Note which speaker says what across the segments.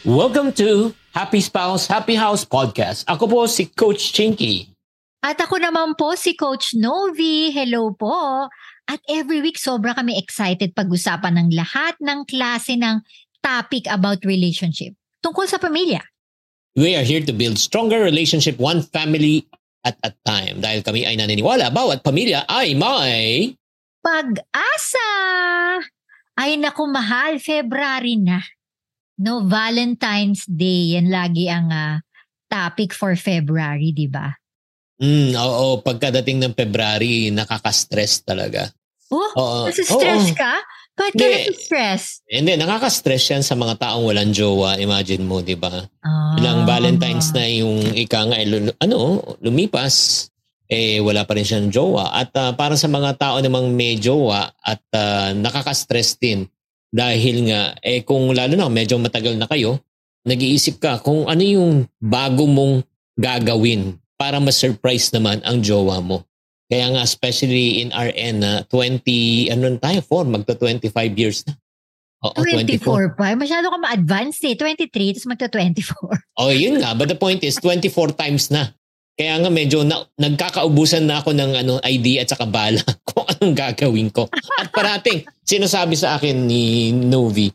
Speaker 1: Welcome to Happy Spouse, Happy House Podcast. Ako po si Coach Chinky.
Speaker 2: At ako naman po si Coach Novi. Hello po. At every week sobra kami excited pag-usapan ng lahat ng klase ng topic about relationship tungkol sa pamilya.
Speaker 1: We are here to build stronger relationship one family at a time. Dahil kami ay naniniwala, bawat pamilya ay may...
Speaker 2: Pag-asa! Ay naku mahal, February na. No, Valentine's Day. Yan lagi ang ah, topic for February, di ba?
Speaker 1: Mm, oo, pagkadating ng February, nakaka-stress talaga.
Speaker 2: Oh,
Speaker 1: Oo.
Speaker 2: nasa-stress
Speaker 1: Oo.
Speaker 2: ka? Bakit ka nasa-stress?
Speaker 1: Hindi, nakaka-stress yan sa mga taong walang jowa. Imagine mo, di ba?
Speaker 2: Ah.
Speaker 1: Ilang Valentine's na yung ika nga, eh, ano, lumipas, eh wala pa rin siyang jowa. At ah, para sa mga tao namang may jowa at ah, nakaka-stress din dahil nga, eh kung lalo na medyo matagal na kayo, nag-iisip ka kung ano yung bago mong gagawin para ma-surprise naman ang jowa mo. Kaya nga, especially in RN na 20, ano na tayo, 4, magta 25 years na. Oo,
Speaker 2: 24 pa. Masyado ka ma-advanced eh. 23, tapos magta-24.
Speaker 1: Oh, yun nga. But the point is, 24 times na. Kaya nga medyo na, nagkakaubusan na ako ng ano, idea at saka bala kung anong gagawin ko. At parating, sinasabi sa akin ni Novi,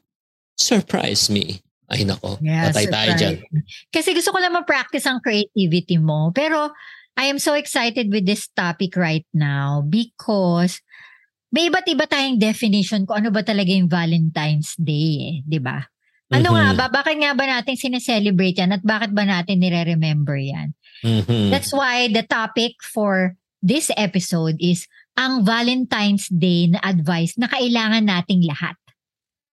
Speaker 1: surprise me. Ay nako, patay tayo dyan.
Speaker 2: Kasi gusto ko naman practice ang creativity mo. Pero I am so excited with this topic right now because may iba't iba tayong definition kung ano ba talaga yung Valentine's Day eh, di ba? Ano nga
Speaker 1: Mhm.
Speaker 2: ba? Bakit nga ba natin sineselebrate yan at bakit ba natin nire-remember yan?
Speaker 1: Mhm.
Speaker 2: That's why the topic for this episode is ang Valentine's Day na advice na kailangan nating lahat.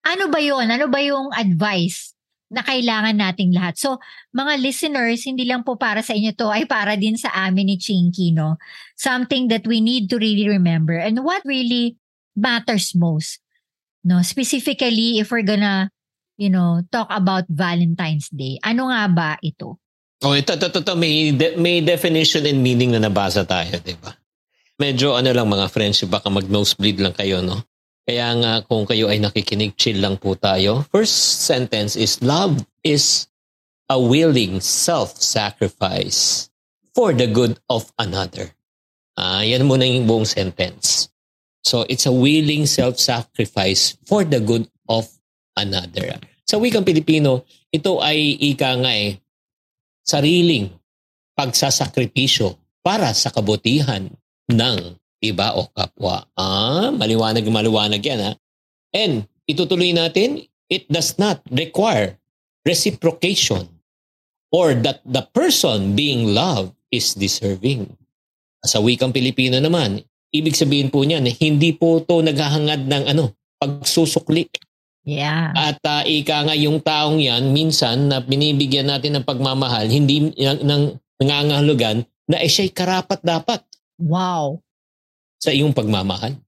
Speaker 2: Ano ba yon? Ano ba yung advice na kailangan nating lahat? So, mga listeners, hindi lang po para sa inyo to, ay para din sa amin ni Chinky, no? Something that we need to really remember and what really matters most. No, specifically if we're gonna, you know, talk about Valentine's Day. Ano nga ba ito?
Speaker 1: Oh, ito, ito, ito, ito, may, de- may definition and meaning na nabasa tayo, di ba? Medyo ano lang mga friends, baka mag-nosebleed lang kayo, no? Kaya nga kung kayo ay nakikinig, chill lang po tayo. First sentence is, love is a willing self-sacrifice for the good of another. Ah, yan muna yung buong sentence. So, it's a willing self-sacrifice for the good of another. Sa wikang Pilipino, ito ay ika nga eh, sariling pagsasakripisyo para sa kabutihan ng iba o kapwa. Ah, maliwanag maliwanag yan ha. And itutuloy natin, it does not require reciprocation or that the person being loved is deserving. Sa wikang Pilipino naman, ibig sabihin po niyan, hindi po to naghahangad ng ano, pagsusukli
Speaker 2: Yeah.
Speaker 1: at uh, ika nga yung taong yan, minsan na binibigyan natin ng pagmamahal, hindi ng, ng nangangahulugan na eh siya'y karapat dapat
Speaker 2: Wow.
Speaker 1: sa iyong pagmamahal.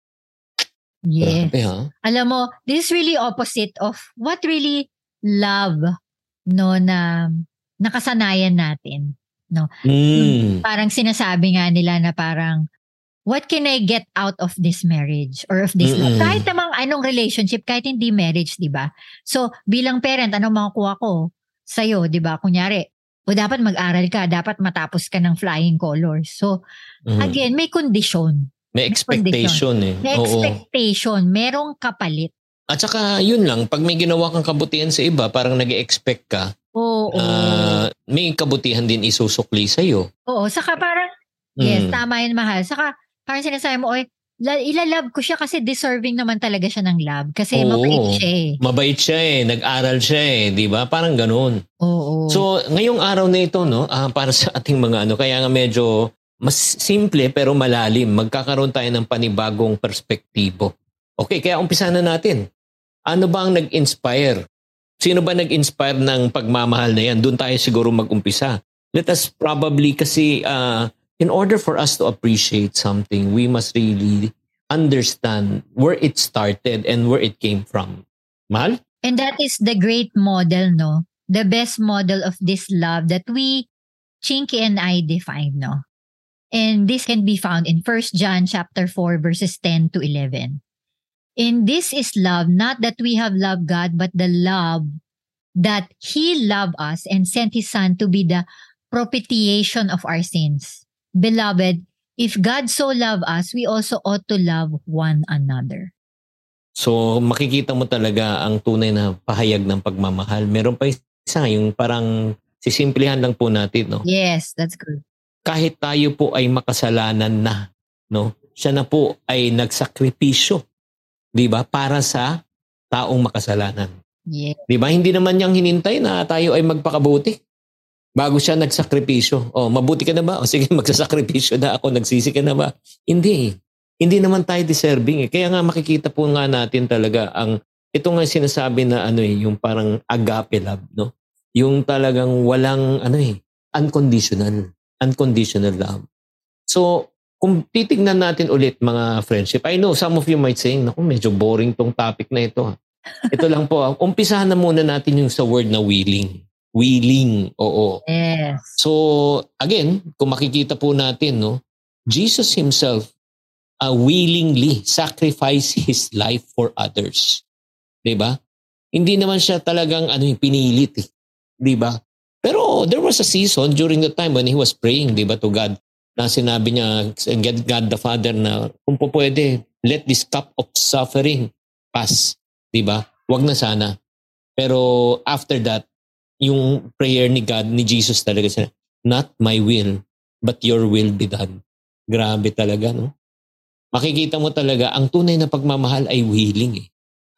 Speaker 2: Yes.
Speaker 1: Grabe ha?
Speaker 2: Alam mo, this is really opposite of what really love no na nakasanayan natin.
Speaker 1: Mm.
Speaker 2: Parang sinasabi nga nila na parang what can I get out of this marriage or of this love?
Speaker 1: Mm-mm.
Speaker 2: Kahit namang anong relationship, kahit hindi marriage, di ba? So, bilang parent, anong makukuha ko sa'yo, di ba? Kunyari, o dapat mag-aral ka, dapat matapos ka ng flying colors. So,
Speaker 1: Mm.
Speaker 2: again, may kondisyon.
Speaker 1: May expectation eh.
Speaker 2: May
Speaker 1: Oo.
Speaker 2: expectation. Merong kapalit.
Speaker 1: At saka yun lang, pag may ginawa kang kabutihan sa iba, parang nag expect ka,
Speaker 2: Oo.
Speaker 1: ah, may kabutihan din isusukli sa iyo.
Speaker 2: Oo. Saka parang, yes, tama yun, mahal. Saka, parang sinasabi mo, oy, la- ilalove ko siya kasi deserving naman talaga siya ng love. Kasi
Speaker 1: Oo.
Speaker 2: mabait siya eh.
Speaker 1: Mabait siya eh, nag-aral siya eh, di ba? Parang ganun.
Speaker 2: Oo.
Speaker 1: So, ngayong araw na ito, no, ah, para sa ating mga ano, kaya nga medyo mas simple pero malalim. Magkakaroon tayo ng panibagong perspektibo Okay, kaya umpisa na natin. Ano ba ang nag-inspire? Sino ba nag-inspire ng pagmamahal na yan? Doon tayo siguro mag-umpisa. Let us probably, kasi uh, in order for us to appreciate something, we must really understand where it started and where it came from. Mal?
Speaker 2: And that is the great model, no? The best model of this love that we, Chinky and I, define, no? And this can be found in 1 John chapter 4 verses 10 to 11. In this is love, not that we have loved God, but the love that He loved us and sent His Son to be the propitiation of our sins. Beloved, if God so loved us, we also ought to love one another.
Speaker 1: So makikita mo talaga ang tunay na pahayag ng pagmamahal. Meron pa isa, yung parang sisimplihan lang po natin. No?
Speaker 2: Yes, that's good.
Speaker 1: Kahit tayo po ay makasalanan na, no? siya na po ay nagsakripisyo 'di ba? Para sa taong makasalanan.
Speaker 2: Yeah.
Speaker 1: 'Di ba? Hindi naman niyang hinintay na tayo ay magpakabuti. Bago siya nagsakripisyo. Oh, mabuti ka na ba? O sige, magsasakripisyo na ako. Nagsisi ka na ba? Hindi. Hindi naman tayo deserving eh. Kaya nga makikita po nga natin talaga ang ito nga sinasabi na ano eh, yung parang agape love, no? Yung talagang walang ano eh, unconditional, unconditional love. So, kung titignan natin ulit mga friendship, I know some of you might say, naku, medyo boring tong topic na ito. Ito lang po, umpisahan na muna natin yung sa word na willing. Willing, oo.
Speaker 2: Yes.
Speaker 1: So, again, kung makikita po natin, no, Jesus himself uh, willingly sacrificed his life for others. 'Di ba? Hindi naman siya talagang ano pinilit, eh. 'di ba? Pero there was a season during the time when he was praying, 'di ba, to God na sinabi niya, God, God the Father na kung po pwede, let this cup of suffering pass. Di ba? Wag na sana. Pero after that, yung prayer ni God, ni Jesus talaga siya, not my will, but your will be done. Grabe talaga, no? Makikita mo talaga, ang tunay na pagmamahal ay willing eh.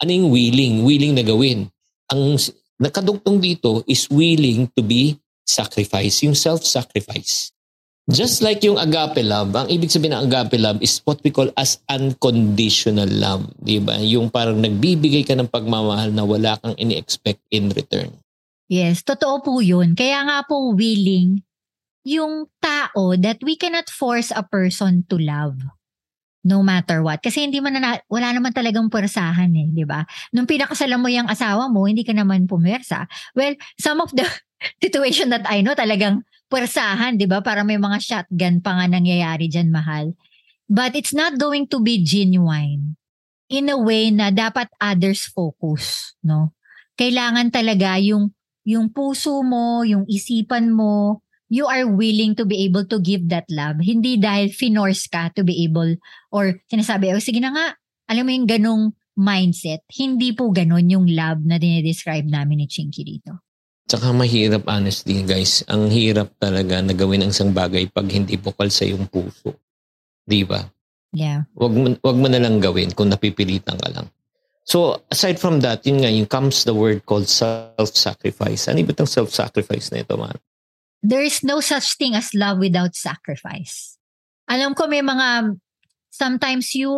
Speaker 1: Ano yung willing? Willing na gawin. Ang nakadugtong dito is willing to be sacrifice, yung self-sacrifice. Just like yung agape love, ang ibig sabihin ng agape love is what we call as unconditional love. Di ba? Yung parang nagbibigay ka ng pagmamahal na wala kang ini-expect in return.
Speaker 2: Yes, totoo po yun. Kaya nga po willing yung tao that we cannot force a person to love no matter what. Kasi hindi man na, wala naman talagang pwersahan eh, di ba? Nung pinakasalan mo yung asawa mo, hindi ka naman pumersa. Well, some of the situation that I know talagang pwersahan, di ba? Para may mga shotgun pa nga nangyayari dyan, mahal. But it's not going to be genuine in a way na dapat others focus, no? Kailangan talaga yung yung puso mo, yung isipan mo, you are willing to be able to give that love. Hindi dahil finorce ka to be able or sinasabi, oh sige na nga, alam mo yung ganong mindset. Hindi po ganon yung love na dinidescribe namin ni Chinky dito.
Speaker 1: Tsaka mahirap honestly guys. Ang hirap talaga na gawin ang isang bagay pag hindi bukal sa yung puso. Di ba?
Speaker 2: Yeah.
Speaker 1: Wag mo, wag mo na lang gawin kung napipilitan ka lang. So, aside from that, yun nga, yung comes the word called self-sacrifice. Ano ba itong self-sacrifice na ito, man?
Speaker 2: There is no such thing as love without sacrifice. Alam ko may mga, sometimes you,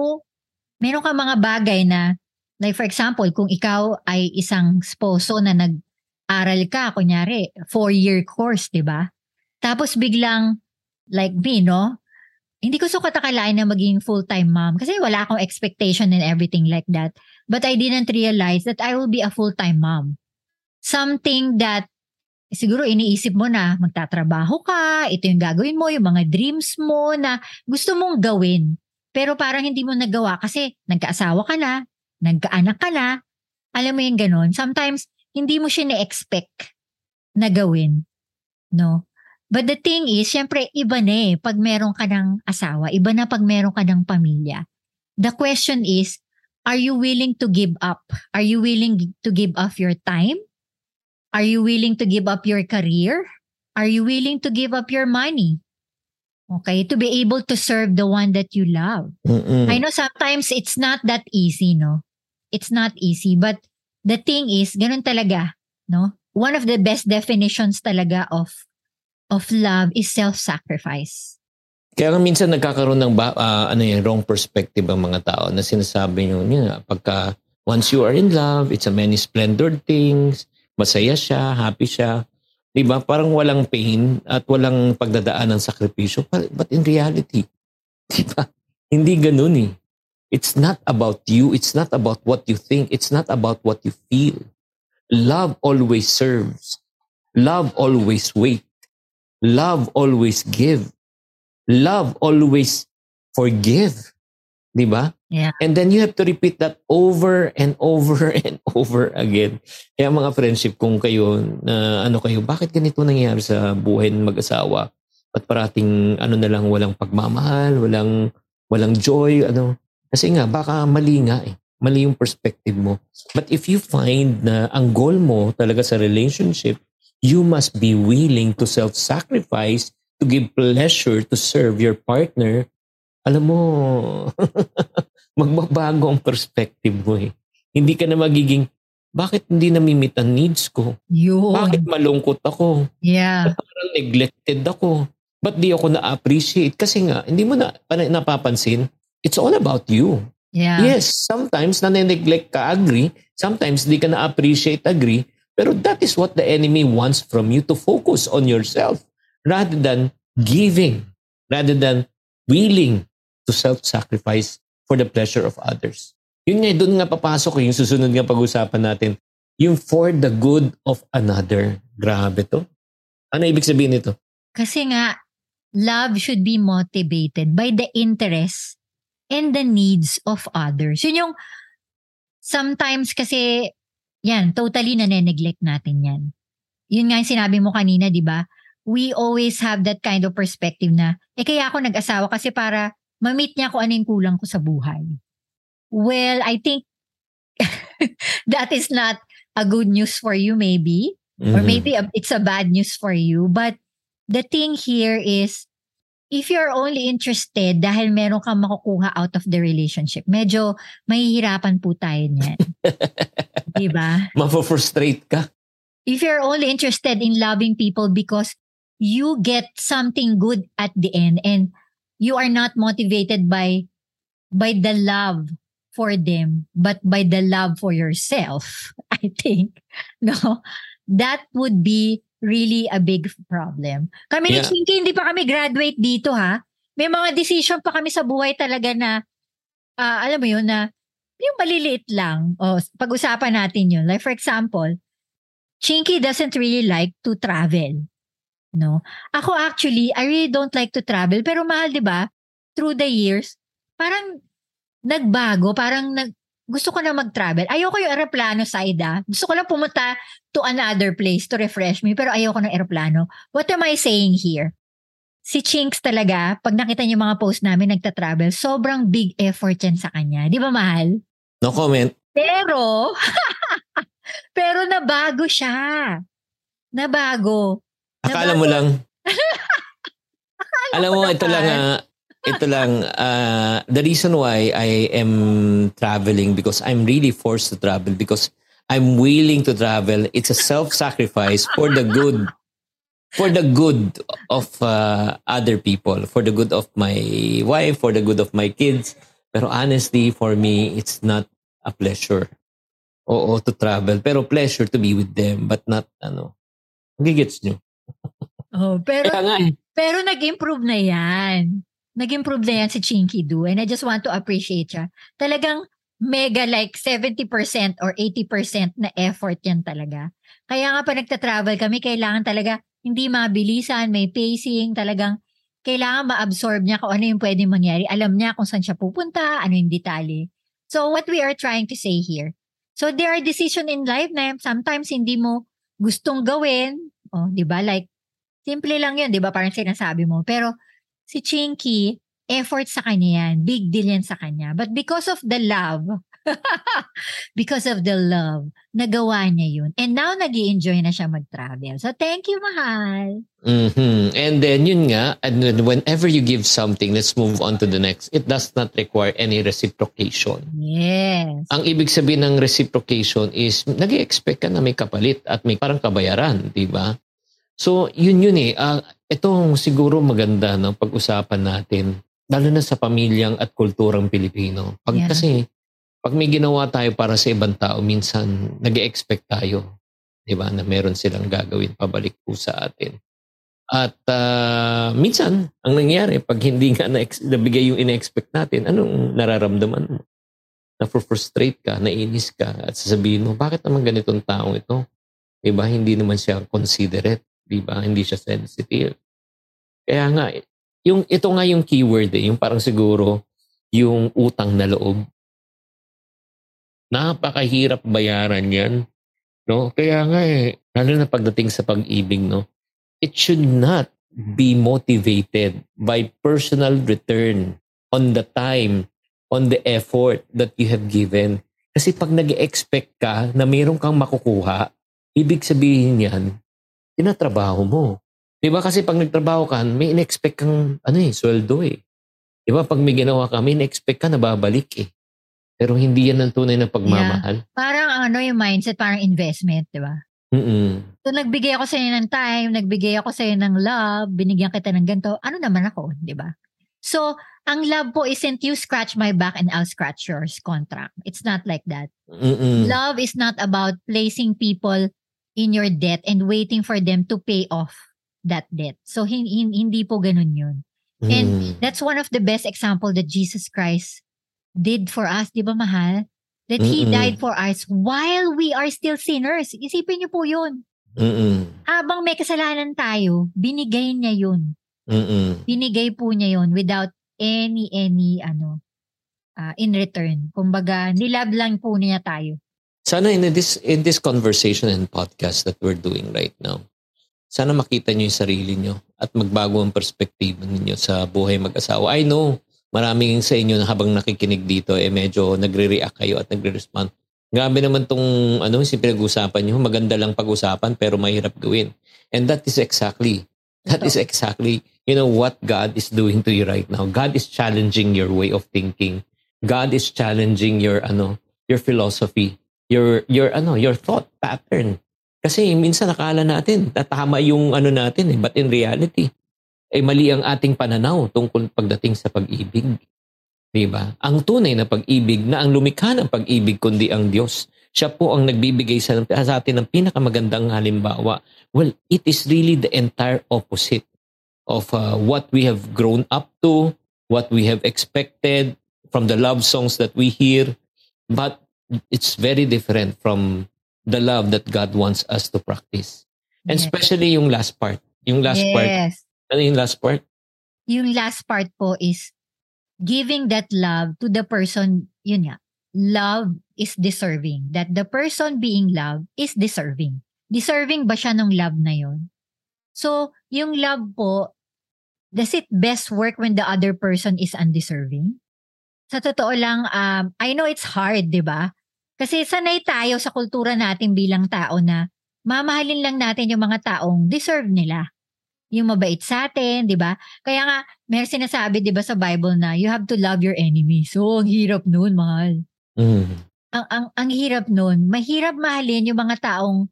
Speaker 2: meron ka mga bagay na, like for example, kung ikaw ay isang sposo na nag, aral ka, kunyari, four-year course, di ba? Tapos biglang, like me, no? Hindi ko sukat akalain na maging full-time mom kasi wala akong expectation and everything like that. But I didn't realize that I will be a full-time mom. Something that siguro iniisip mo na magtatrabaho ka, ito yung gagawin mo, yung mga dreams mo na gusto mong gawin. Pero parang hindi mo nagawa kasi nagkaasawa ka na, nagkaanak ka na, alam mo yung ganun. Sometimes, hindi mo siya na-expect na gawin. No? But the thing is, syempre, iba na eh pag meron ka ng asawa. Iba na pag meron ka ng pamilya. The question is, are you willing to give up? Are you willing to give up your time? Are you willing to give up your career? Are you willing to give up your money? Okay, to be able to serve the one that you love.
Speaker 1: Mm-mm.
Speaker 2: I know sometimes it's not that easy, no? It's not easy, but the thing is, ganun talaga, no? One of the best definitions talaga of of love is self-sacrifice.
Speaker 1: Kaya nga minsan nagkakaroon ng ba, ah, ano yan, wrong perspective ang mga tao na sinasabi nyo, yun pagka once you are in love, it's a many splendored things, masaya siya, happy siya. Di ba? Parang walang pain at walang pagdadaan ng sakripisyo. But, in reality, di? Hindi ganun eh. It's not about you. It's not about what you think. It's not about what you feel. Love always serves. Love always wait. Love always give. Love always forgive. Di ba?
Speaker 2: Yeah.
Speaker 1: And then you have to repeat that over and over and over again. Kaya mga friendship, kung kayo, na ano kayo, bakit ganito nangyayari sa buhay ng mag-asawa? At parating ano na lang, walang pagmamahal, walang, walang joy, ano. Kasi nga, baka mali nga eh. Mali yung perspective mo. But if you find na ang goal mo talaga sa relationship, you must be willing to self-sacrifice to give pleasure to serve your partner, alam mo, magbabago ang perspective mo eh. Hindi ka na magiging, bakit hindi namimit ang needs ko?
Speaker 2: Yun.
Speaker 1: Bakit malungkot ako?
Speaker 2: Yeah.
Speaker 1: Parang neglected ako. Ba't di ako na-appreciate? Kasi nga, hindi mo na pa- napapansin, it's all about you.
Speaker 2: Yeah.
Speaker 1: Yes, sometimes nane-neglect ka, agree. Sometimes di ka na-appreciate, agree. Pero that is what the enemy wants from you to focus on yourself rather than giving, rather than willing to self-sacrifice for the pleasure of others. Yun nga, doon nga papasok yung susunod nga pag-usapan natin, yung for the good of another. Grabe to. Ano ibig sabihin nito?
Speaker 2: Kasi nga, love should be motivated by the interests and the needs of others. Yun yung, sometimes kasi, yan, totally nane-neglect natin yan. Yun nga yung sinabi mo kanina, di ba? We always have that kind of perspective na, eh kaya ako nag-asawa kasi para ma-meet niya kung ano yung kulang ko sa buhay. Well, I think that is not a good news for you maybe. Or
Speaker 1: Mhm.
Speaker 2: maybe it's a bad news for you. But the thing here is, if you're only interested dahil meron kang makukuha out of the relationship, medyo mahihirapan po tayo niyan. Di ba?
Speaker 1: Mapofrustrate ka.
Speaker 2: If you're only interested in loving people because you get something good at the end and you are not motivated by by the love for them but by the love for yourself i think no that would be really a big problem kami ni
Speaker 1: Yeah.
Speaker 2: Chinky hindi pa kami graduate dito ha may mga decision pa kami sa buhay talaga na ah, alam mo yun na yung maliliit lang o pag-usapan natin yun like for example Chinky doesn't really like to travel no ako actually I really don't like to travel pero mahal 'di ba through the years parang nagbago parang nag gusto ko na mag-travel. Ayoko yung aeroplano side ah. Gusto ko lang pumunta to another place to refresh me pero ayoko ng aeroplano. What am I saying here? Si Chinks talaga, pag nakita niyo mga post namin nagta-travel, sobrang big effort yan sa kanya. Di ba mahal?
Speaker 1: No comment.
Speaker 2: Pero, pero nabago siya. Nabago.
Speaker 1: Akala mo lang. Alam mo, ito lang, ah, ito lang, ah, the reason why I am traveling because I'm really forced to travel because I'm willing to travel. It's a self-sacrifice for the good, for the good of uh, other people, for the good of my wife, for the good of my kids. Pero honestly, for me, it's not a pleasure. Oo, to travel. Pero pleasure to be with them, but not, ano, gigits nyo.
Speaker 2: Oh, pero
Speaker 1: Kaya nga eh.
Speaker 2: Pero nag-improve na yan. Nag-improve na yan si Chinky Do and I just want to appreciate siya. Talagang mega like 70% or 80% na effort yan talaga. Kaya nga pa nagta-travel kami, kailangan talaga hindi mabilisan, may pacing, talagang kailangan ma-absorb niya kung ano yung pwedeng mangyari. Alam niya kung saan siya pupunta, ano yung detalye. So what we are trying to say here. So there are decisions in life na sometimes hindi mo gustong gawin. Oh, 'di ba? Like simple lang 'yun, 'di ba? Parang sinasabi mo. Pero si Chinky, effort sa kanya yan. Big deal yan sa kanya. But because of the love, because of the love, nagawa niya yun. And now, nag enjoy na siya mag-travel. So, thank you, mahal.
Speaker 1: hmm And then yun nga, and then whenever you give something, let's move on to the next. It does not require any reciprocation.
Speaker 2: Yes.
Speaker 1: Ang ibig sabihin ng reciprocation is nag expect ka na may kapalit at may parang kabayaran, di ba? So, yun yun eh. Uh, itong siguro maganda no, pag-usapan natin, lalo na sa pamilyang at kulturang Pilipino. Pag
Speaker 2: Yeah.
Speaker 1: kasi, pag may ginawa tayo para sa ibang tao, minsan nag expect tayo. Di ba? Na meron silang gagawin pabalik po sa atin. At ah, minsan, ang nangyari, pag hindi nga na nabigay yung ina-expect natin, anong nararamdaman mo? Na-frustrate ka, nainis ka, at sasabihin mo, bakit naman ganitong taong ito? Di? Hindi naman siya considerate. Di ba? Hindi siya sensitive. Kaya nga, yung, ito nga yung keyword eh, yung parang siguro, yung utang na loob. Napakahirap bayaran yan. No? Kaya nga eh, lalo na pagdating sa pag-ibig, no? It should not be motivated by personal return on the time, on the effort that you have given. Kasi pag nag expect ka na mayroon kang makukuha, ibig sabihin yan, tinatrabaho mo. Di ba? Kasi pag nagtrabaho ka, may in-expect kang ano eh, sweldo eh. Di ba? Pag may ginawa ka, may in-expect ka na babalik eh. Pero hindi yan ang tunay na pagmamahal.
Speaker 2: Parang ano yung mindset, parang investment, di ba?
Speaker 1: Mm-mm.
Speaker 2: So, nagbigay ako sa'yo ng time, nagbigay ako sa'yo ng love, binigyan kita ng ganito, ano naman ako, di ba? So, ang love po isn't you scratch my back and I'll scratch yours contract. It's not like that.
Speaker 1: Mm-mm.
Speaker 2: Love is not about placing people in your debt and waiting for them to pay off that debt. So, hin- hin- hindi po ganun yun. And
Speaker 1: Mm.
Speaker 2: That's one of the best example that Jesus Christ did for us, di ba mahal? That He
Speaker 1: Mm-mm.
Speaker 2: died for us while we are still sinners. Isipin niyo po yun.
Speaker 1: Mm-mm.
Speaker 2: Habang may kasalanan tayo, binigay niya yun.
Speaker 1: Mm-mm.
Speaker 2: Binigay po niya yun without any, any, ano, ah, in return. Kumbaga, nilab lang po niya tayo.
Speaker 1: Sana in this in this conversation and podcast that we're doing right now, sana makita niyo yung sarili niyo at magbago ang perspektibo ninyo sa buhay mag-asawa. I know, maraming sa inyo na habang nakikinig dito, eh medyo nagre-react kayo at nagre-respond. Grabe naman tong ano, si pinag-usapan niyo. Maganda lang pag-usapan pero mahirap gawin. And that is exactly, that is exactly, you know, what God is doing to you right now. God is challenging your way of thinking. God is challenging your, ano, your philosophy your your ano your thought pattern kasi minsan nakala natin na tama yung ano natin eh but in reality ay mali ang ating pananaw tungkol pagdating sa pag-ibig di ba ang tunay na pag-ibig na ang lumikha ng pag-ibig kundi ang Diyos siya po ang nagbibigay sa, sa atin ng pinakamagandang halimbawa well it is really the entire opposite of uh, what we have grown up to what we have expected from the love songs that we hear but it's very different from the love that God wants us to practice. And
Speaker 2: Yes.
Speaker 1: especially yung last part. Yung last part. Ano yung last part?
Speaker 2: Yung last part po is giving that love to the person, yun nga, love is deserving. That the person being loved is deserving. Deserving ba siya ng love na yun? So, yung love po, does it best work when the other person is undeserving? Sa totoo lang, um, I know it's hard, di ba? Kasi sanay tayo sa kultura natin bilang tao na mamahalin lang natin yung mga taong deserve nila. Yung mabait sa atin, di ba? Kaya nga, may sinasabi, di ba, sa Bible na you have to love your enemy. So, ang hirap nun, mahal.
Speaker 1: Mm.
Speaker 2: Ang, ang, ang hirap nun, mahirap mahalin yung mga taong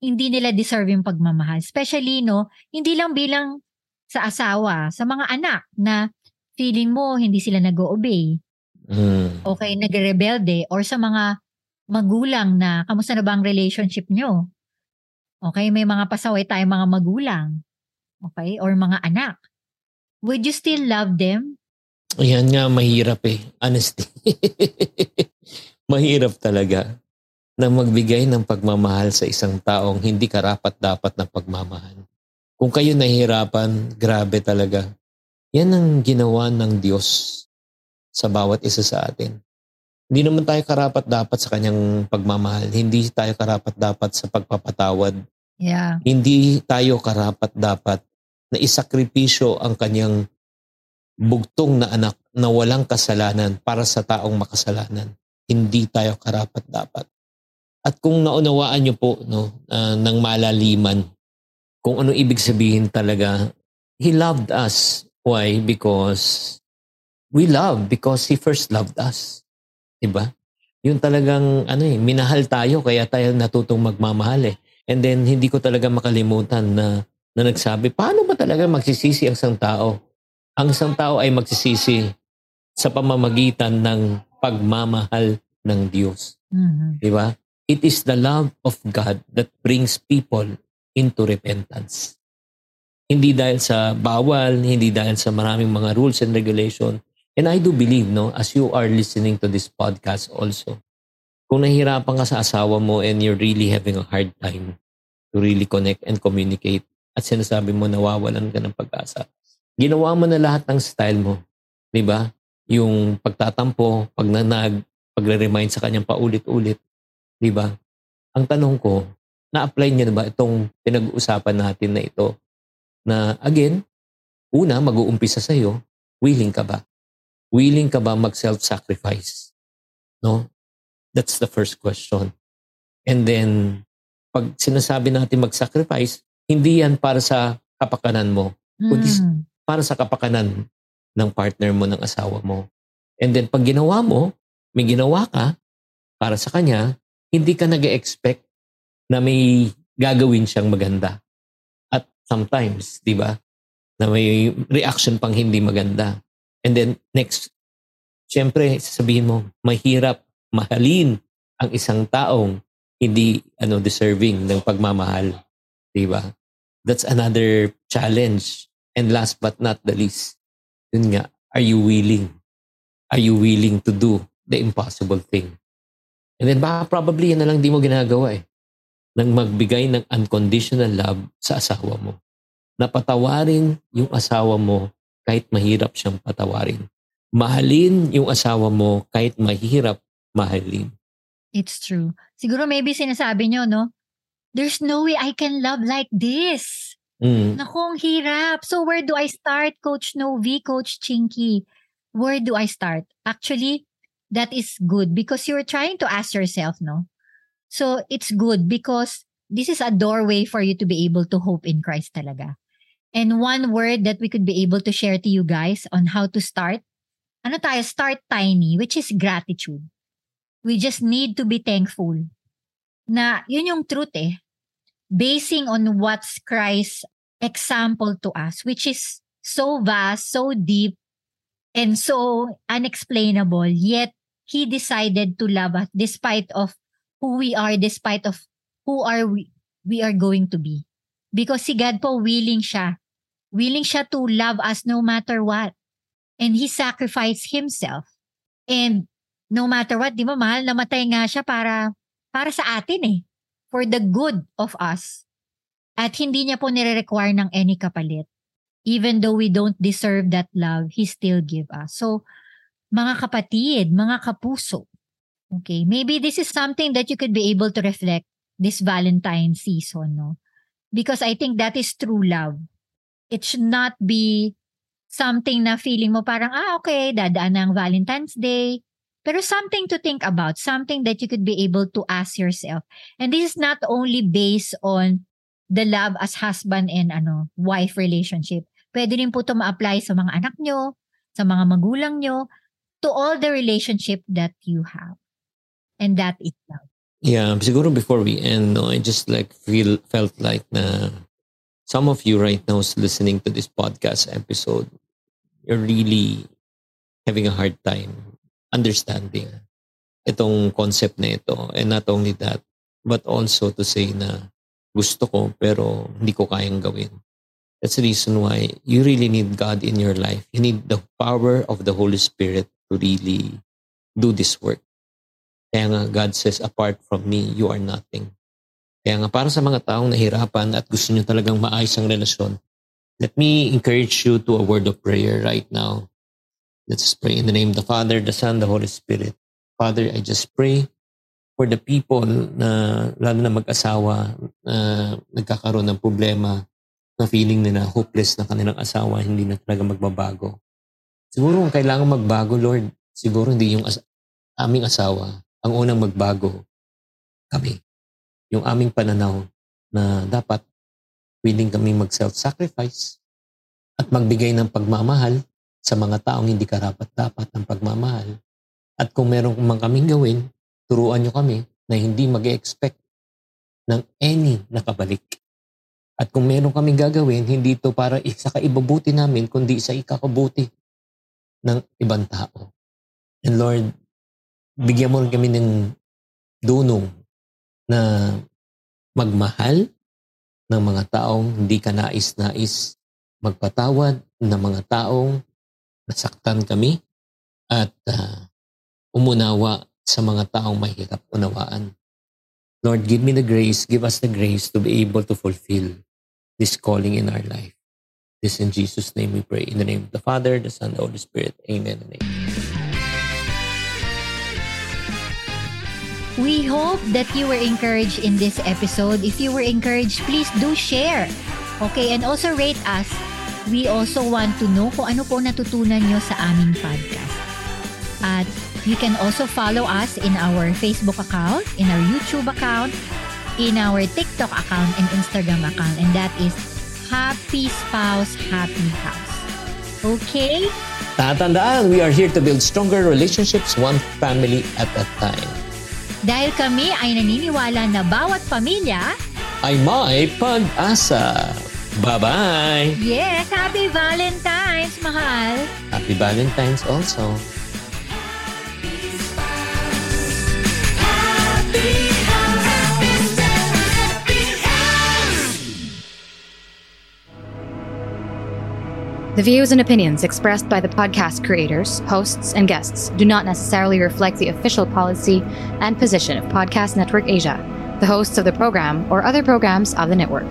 Speaker 2: hindi nila deserve yung pagmamahal. Especially, no, hindi lang bilang sa asawa, sa mga anak na feeling mo hindi sila nag-obey,
Speaker 1: Mm.
Speaker 2: okay, nagrebelde, or sa mga magulang na kamusta na ba ang relationship nyo? Okay, may mga pasaway tayong mga magulang. Okay, or mga anak. Would you still love them?
Speaker 1: Ayan nga, mahirap eh. Honestly. mahirap talaga na magbigay ng pagmamahal sa isang taong hindi karapat dapat na pagmamahal. Kung kayo nahihirapan, grabe talaga. Yan ang ginawa ng Diyos sa bawat isa sa atin. Hindi naman tayo karapat dapat sa kanyang pagmamahal. Hindi tayo karapat dapat sa pagpapatawad.
Speaker 2: Yeah.
Speaker 1: Hindi tayo karapat dapat na isakripisyo ang kanyang bugtong na anak na walang kasalanan para sa taong makasalanan. Hindi tayo karapat dapat. At kung naunawaan niyo po no, ah, ng malaliman kung ano ibig sabihin talaga, He loved us. Why? Because we love because He first loved us. Diba? Yun talagang ano eh, minahal tayo kaya tayo natutong magmamahal eh. And then hindi ko talaga makalimutan na na nagsabi, paano ba talaga magsisisi ang isang tao? Ang isang tao ay magsisisi sa pamamagitan ng pagmamahal ng Diyos.
Speaker 2: Mhm.
Speaker 1: Di ba? It is the love of God that brings people into repentance. Hindi dahil sa bawal, hindi dahil sa maraming mga rules and regulation. And I do believe, no, as you are listening to this podcast also, kung nahihirapan ka sa asawa mo and you're really having a hard time to really connect and communicate at sinasabi mo nawawalan ka ng pag-asa, ginawa mo na lahat ng style mo. Di ba? Yung pagtatampo, pagnanag, pagre-remind sa kanyang paulit-ulit. Di ba? Ang tanong ko, na-apply niya na ba itong pinag-uusapan natin na ito? Na again, una, mag-uumpisa sa'yo, willing ka ba? Willing ka ba mag-self-sacrifice? No? That's the first question. And then, pag sinasabi natin mag-sacrifice, hindi yan para sa kapakanan mo, Kundi-
Speaker 2: Mm.
Speaker 1: para sa kapakanan ng partner mo, ng asawa mo. And then pag ginawa mo, may ginawa ka para sa kanya, hindi ka nag expect na may gagawin siyang maganda. At sometimes, di ba, na may reaction pang hindi maganda. And then next, syempre, sasabihin mo, mahirap mahalin ang isang taong hindi ano deserving ng pagmamahal. Di ba? That's another challenge. And last but not the least, yun nga, are you willing? Are you willing to do the impossible thing? And then baka probably yan na lang di mo ginagawa eh. Nang magbigay ng unconditional love sa asawa mo. Napatawarin yung asawa mo kahit mahirap siyang patawarin. Mahalin yung asawa mo kahit mahirap mahalin.
Speaker 2: It's true. Siguro maybe sinasabi nyo, no? There's no way I can love like this.
Speaker 1: Mm.
Speaker 2: Naku, ang hirap. So where do I start, Coach Novi, Coach Chinky? Where do I start? Actually, that is good because you're trying to ask yourself, no? So it's good because this is a doorway for you to be able to hope in Christ talaga. And one word that we could be able to share to you guys on how to start, ano tayo, start tiny, which is gratitude. We just need to be thankful na yun yung truth eh. Basing on what's Christ's example to us, which is so vast, so deep, and so unexplainable, yet He decided to love us despite of who we are, despite of who are we, we are going to be. Because si God po willing siya. Willing siya to love us no matter what. And He sacrificed Himself. And no matter what, di ba mahal, namatay nga siya para, para sa atin eh. For the good of us. At hindi niya po nire-require ng any kapalit. Even though we don't deserve that love, He still give us. So, mga kapatid, mga kapuso, okay, maybe this is something that you could be able to reflect this Valentine season, no? Because I think that is true love. It should not be something na feeling mo parang, ah, okay, dadaan ng Valentine's Day. Pero something to think about, something that you could be able to ask yourself. And this is not only based on the love as husband and ano, wife relationship. Pwede rin po ito ma-apply sa mga anak nyo, sa mga magulang nyo, to all the relationship that you have. And that is love.
Speaker 1: Yeah, siguro before we end, no, I just like feel felt like na some of you right now is listening to this podcast episode, you're really having a hard time understanding itong concept na ito. And not only that, but also to say na gusto ko pero hindi ko kayang gawin. That's the reason why you really need God in your life. You need the power of the Holy Spirit to really do this work. Kaya nga God says, apart from me, you are nothing. Kaya nga para sa mga taong nahirapan at gusto nyo talagang maayos ang relasyon, let me encourage you to a word of prayer right now. Let's pray in the name of the Father, the Son, the Holy Spirit. Father, I just pray for the people na lalo na mag-asawa na nagkakaroon ng problema na feeling nila hopeless na kanilang asawa, hindi na talaga magbabago. Siguro kung kailangan magbago, Lord, siguro hindi yung as- aming asawa ang unang magbago kami. Yung aming pananaw na dapat willing kami mag-self-sacrifice at magbigay ng pagmamahal sa mga taong hindi karapat-dapat ng pagmamahal. At kung meron man kaming gawin, turuan nyo kami na hindi mag expect ng any nakabalik. At kung meron kaming gagawin, hindi ito para sa kaibabuti namin, kundi sa ikakabuti ng ibang tao. And Lord, bigyan mo rin kami ng dunong na magmahal ng mga taong hindi ka nais-nais, magpatawad ng mga taong nasaktan kami, at uh, umunawa sa mga taong mahirap unawaan. Lord, give me the grace, give us the grace to be able to fulfill this calling in our life. This in Jesus' name we pray. In the name of the Father, the Son, the Holy Spirit. Amen and amen.
Speaker 2: We hope that you were encouraged in this episode. If you were encouraged, please do share. Okay, and also rate us. We also want to know kung ano po natutunan nyo sa aming podcast. At you can also follow us in our Facebook account, in our YouTube account, in our TikTok account and Instagram account. And that is Happy Spouse, Happy House. Okay?
Speaker 1: Tatandaan, we are here to build stronger relationships one family at a time.
Speaker 2: Dahil kami ay naniniwala na bawat pamilya
Speaker 1: ay may pag-asa. Bye-bye!
Speaker 2: Yes! Happy Valentine's, mahal!
Speaker 1: Happy Valentine's also.
Speaker 3: The views and opinions expressed by the podcast creators, hosts, and guests do not necessarily reflect the official policy and position of Podcast Network Asia, the hosts of the program, or other programs of the network.